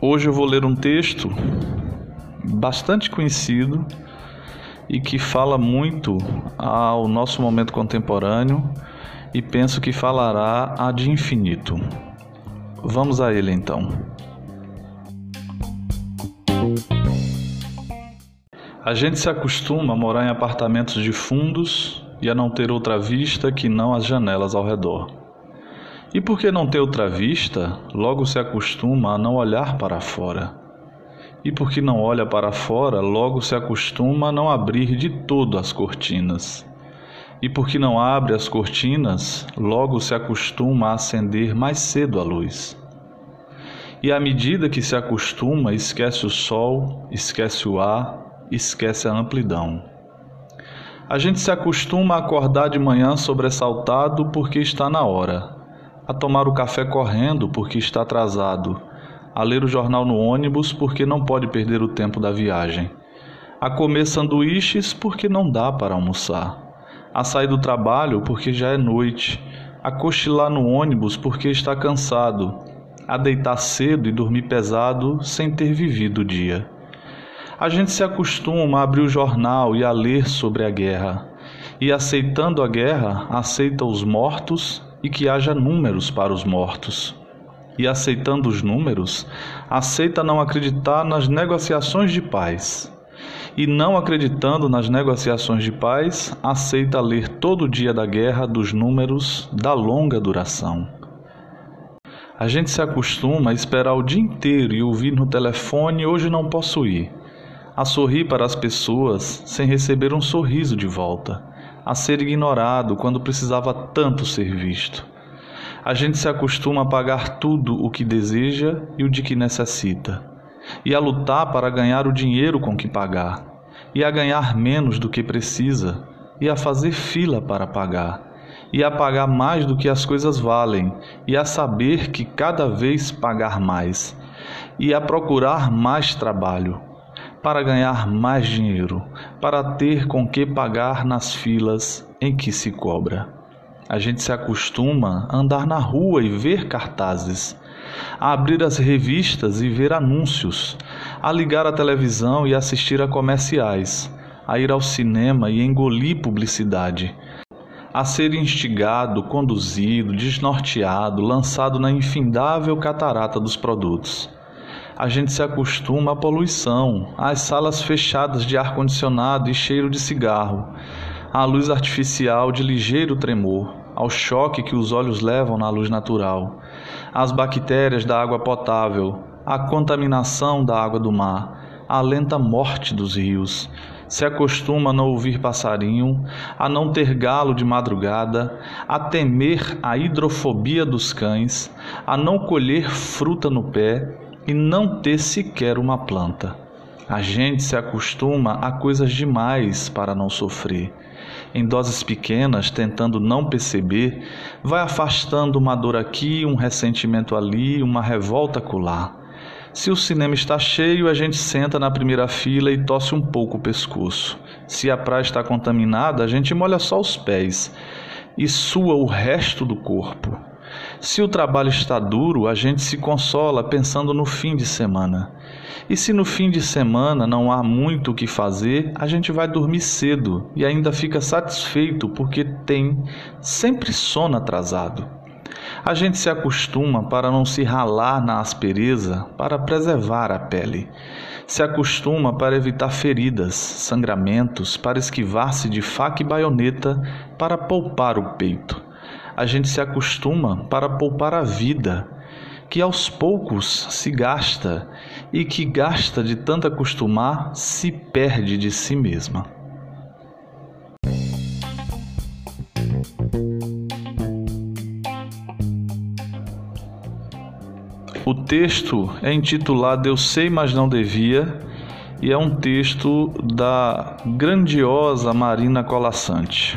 Hoje eu vou ler um texto bastante conhecido e que fala muito ao nosso momento contemporâneo e penso que falará a de infinito. Vamos a ele então. A gente se acostuma a morar em apartamentos de fundos e a não ter outra vista que não as janelas ao redor. E porque não ter outra vista, logo se acostuma a não olhar para fora. E porque não olha para fora, logo se acostuma a não abrir de todo as cortinas. E porque não abre as cortinas, logo se acostuma a acender mais cedo a luz. E à medida que se acostuma, esquece o sol, esquece o ar, esquece a amplidão. A gente se acostuma a acordar de manhã sobressaltado porque está na hora a tomar o café correndo porque está atrasado, a ler o jornal no ônibus porque não pode perder o tempo da viagem, a comer sanduíches porque não dá para almoçar, a sair do trabalho porque já é noite, a cochilar no ônibus porque está cansado, a deitar cedo e dormir pesado sem ter vivido o dia. A gente se acostuma a abrir o jornal e a ler sobre a guerra, e aceitando a guerra, aceita os mortos e que haja números para os mortos. E aceitando os números, aceita não acreditar nas negociações de paz. E não acreditando nas negociações de paz, aceita ler todo dia da guerra dos números da longa duração. A gente se acostuma a esperar o dia inteiro e ouvir no telefone hoje não posso ir. A sorrir para as pessoas sem receber um sorriso de volta a ser ignorado quando precisava tanto ser visto. A gente se acostuma a pagar tudo o que deseja e o de que necessita, e a lutar para ganhar o dinheiro com que pagar, e a ganhar menos do que precisa, e a fazer fila para pagar, e a pagar mais do que as coisas valem, e a saber que cada vez pagar mais, e a procurar mais trabalho para ganhar mais dinheiro, para ter com que pagar nas filas em que se cobra. A gente se acostuma a andar na rua e ver cartazes, a abrir as revistas e ver anúncios, a ligar a televisão e assistir a comerciais, a ir ao cinema e engolir publicidade, a ser instigado, conduzido, desnorteado, lançado na infindável catarata dos produtos a gente se acostuma à poluição, às salas fechadas de ar-condicionado e cheiro de cigarro, à luz artificial de ligeiro tremor, ao choque que os olhos levam na luz natural, às bactérias da água potável, à contaminação da água do mar, à lenta morte dos rios. Se acostuma a não ouvir passarinho, a não ter galo de madrugada, a temer a hidrofobia dos cães, a não colher fruta no pé, e não ter sequer uma planta. A gente se acostuma a coisas demais para não sofrer. Em doses pequenas, tentando não perceber, vai afastando uma dor aqui, um ressentimento ali, uma revolta acolá. Se o cinema está cheio, a gente senta na primeira fila e tosse um pouco o pescoço. Se a praia está contaminada, a gente molha só os pés e sua o resto do corpo. Se o trabalho está duro, a gente se consola pensando no fim de semana. E se no fim de semana não há muito o que fazer, a gente vai dormir cedo e ainda fica satisfeito porque tem sempre sono atrasado. A gente se acostuma para não se ralar na aspereza, para preservar a pele. Se acostuma para evitar feridas, sangramentos, para esquivar-se de faca e baioneta, para poupar o peito a gente se acostuma para poupar a vida, que aos poucos se gasta e que gasta de tanto acostumar se perde de si mesma. O texto é intitulado Eu Sei, Mas Não Devia e é um texto da grandiosa Marina Colassante.